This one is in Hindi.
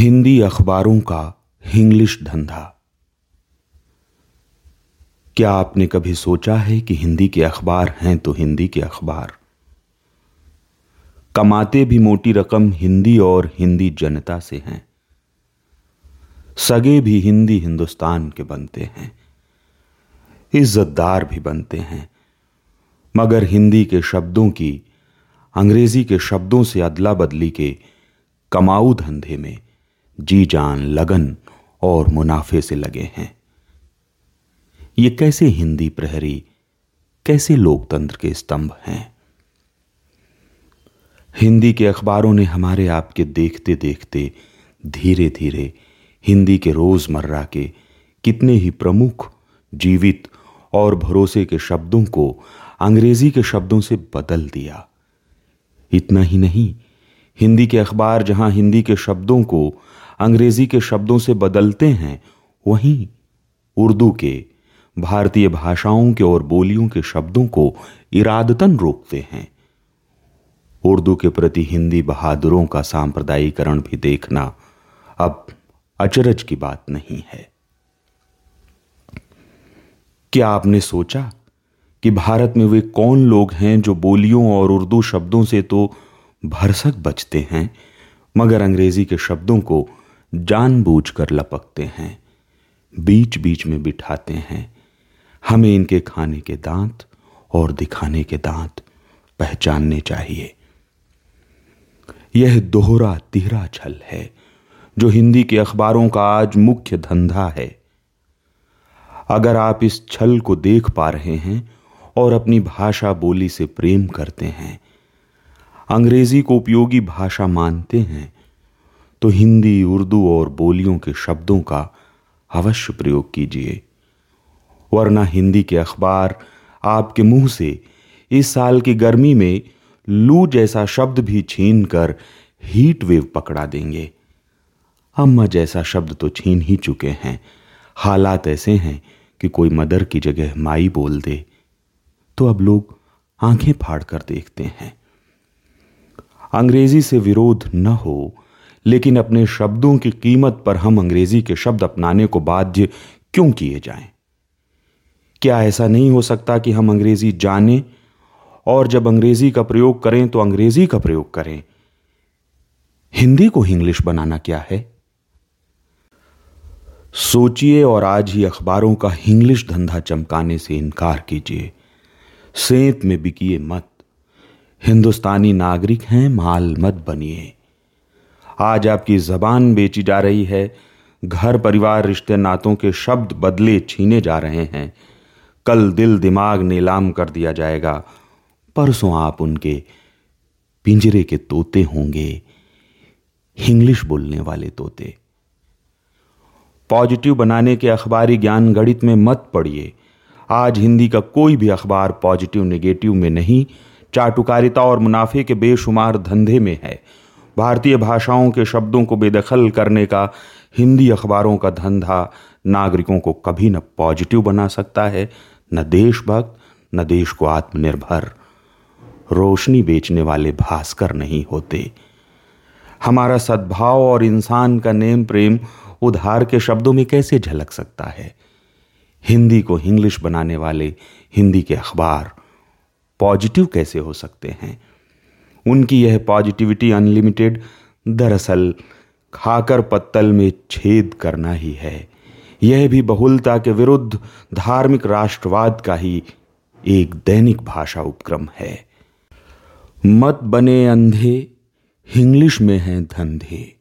हिंदी अखबारों का हिंग्लिश धंधा। क्या आपने कभी सोचा है कि हिंदी के अखबार हैं तो हिंदी के अखबार? कमाते भी मोटी रकम हिंदी और हिंदी जनता से हैं। सगे भी हिंदी हिंदुस्तान के बनते हैं। इज्जतदार भी बनते हैं। मगर हिंदी के शब्दों की, अंग्रेज़ी के शब्दों से अदला बदली के कमाऊ धंधे में जी जान, लगन और मुनाफे से लगे हैं। ये कैसे हिंदी प्रहरी, कैसे लोकतंत्र के स्तंभ हैं? हिंदी के अखबारों ने हमारे आपके देखते देखते धीरे धीरे हिंदी के रोज़मर्रा के कितने ही प्रमुख, जीवित और भरोसे के शब्दों को अंग्रेज़ी के शब्दों से बदल दिया। इतना ही नहीं, हिंदी के अखबार जहाँ हिंदी के शब्दों को अंग्रेज़ी के शब्दों से बदलते हैं, वहीं उर्दू के भारतीय भाषाओं के और बोलियों के शब्दों को इरादतन रोकते हैं। उर्दू के प्रति हिंदी बहादुरों का सांप्रदायिकरण भी देखना अब अचरज की बात नहीं है। क्या आपने सोचा कि भारत में वे कौन लोग हैं जो बोलियों और उर्दू शब्दों से तो भरसक बचते हैं, मगर अंग्रेज़ी के शब्दों को जानबूझकर लपकते हैं बीच बीच में बिठाते हैं। हमें इनके खाने के दांत और दिखाने के दांत पहचानने चाहिए। यह दोहरा तिहरा छल है, जो हिंदी के अखबारों का आज मुख्य धंधा है। अगर आप इस छल को देख पा रहे हैं और अपनी भाषा बोली से प्रेम करते हैं, अंग्रेज़ी को उपयोगी भाषा मानते हैं तो हिंदी, उर्दू और बोलियों के शब्दों का अवश्य प्रयोग कीजिए। वरना हिंदी के अखबार आपके मुँह से इस साल की गर्मी में लू जैसा शब्द भी छीन कर हीट वेव पकड़ा देंगे। अम्मा जैसा शब्द तो छीन ही चुके हैं। हालात ऐसे हैं कि कोई मदर की जगह माई बोल दे। तो अब लोग आँखें फाड़ कर देखते हैं। अंग्रेज़ी से विरोध न हो लेकिन अपने शब्दों की कीमत पर हम अंग्रेज़ी के शब्द अपनाने को बाध्य क्यों किए जाएँ? क्या ऐसा नहीं हो सकता कि हम अंग्रेज़ी जानें और जब अंग्रेज़ी का प्रयोग करें तो अंग्रेज़ी का प्रयोग करें? हिंदी को इंग्लिश बनाना क्या है? सोचिए और आज ही अखबारों का इंग्लिश धंधा चमकाने से इनकार कीजिए। सेंत में बिकिए मत। हिंदुस्तानी नागरिक हैं, माल मत बनिए। आज आपकी जबान बेची जा रही है। घर परिवार रिश्ते नातों के शब्द बदले छीने जा रहे हैं। कल दिल दिमाग नीलाम कर दिया जाएगा। परसों आप उनके पिंजरे के तोते होंगे। इंग्लिश बोलने वाले तोते। पॉजिटिव बनाने के अखबारी ज्ञान गणित में मत पड़िए आज हिंदी का कोई भी अखबार पॉजिटिव, नेगेटिव में नहीं। चाटुकारिता और मुनाफे के बेशुमार धंधे में है। भारतीय भाषाओं के शब्दों को बेदखल करने का हिंदी अखबारों का धंधा नागरिकों को कभी न पॉजिटिव बना सकता है, न देशभक्त, न देश को आत्मनिर्भर। रोशनी बेचने वाले भास्कर नहीं होते। हमारा सद्भाव और इंसान का नेम प्रेम उधार के शब्दों में कैसे झलक सकता है? हिंदी को इंग्लिश बनाने वाले हिंदी के अखबार पॉजिटिव कैसे हो सकते हैं? उनकी यह पॉजिटिविटी अनलिमिटेड दरअसल खाकर पत्तल में छेद करना ही है। यह भी बहुलता के विरुद्ध धार्मिक राष्ट्रवाद का ही एक दैनिक भाषा उपक्रम है। मत बने अंधे इंग्लिश में हैं धंधे।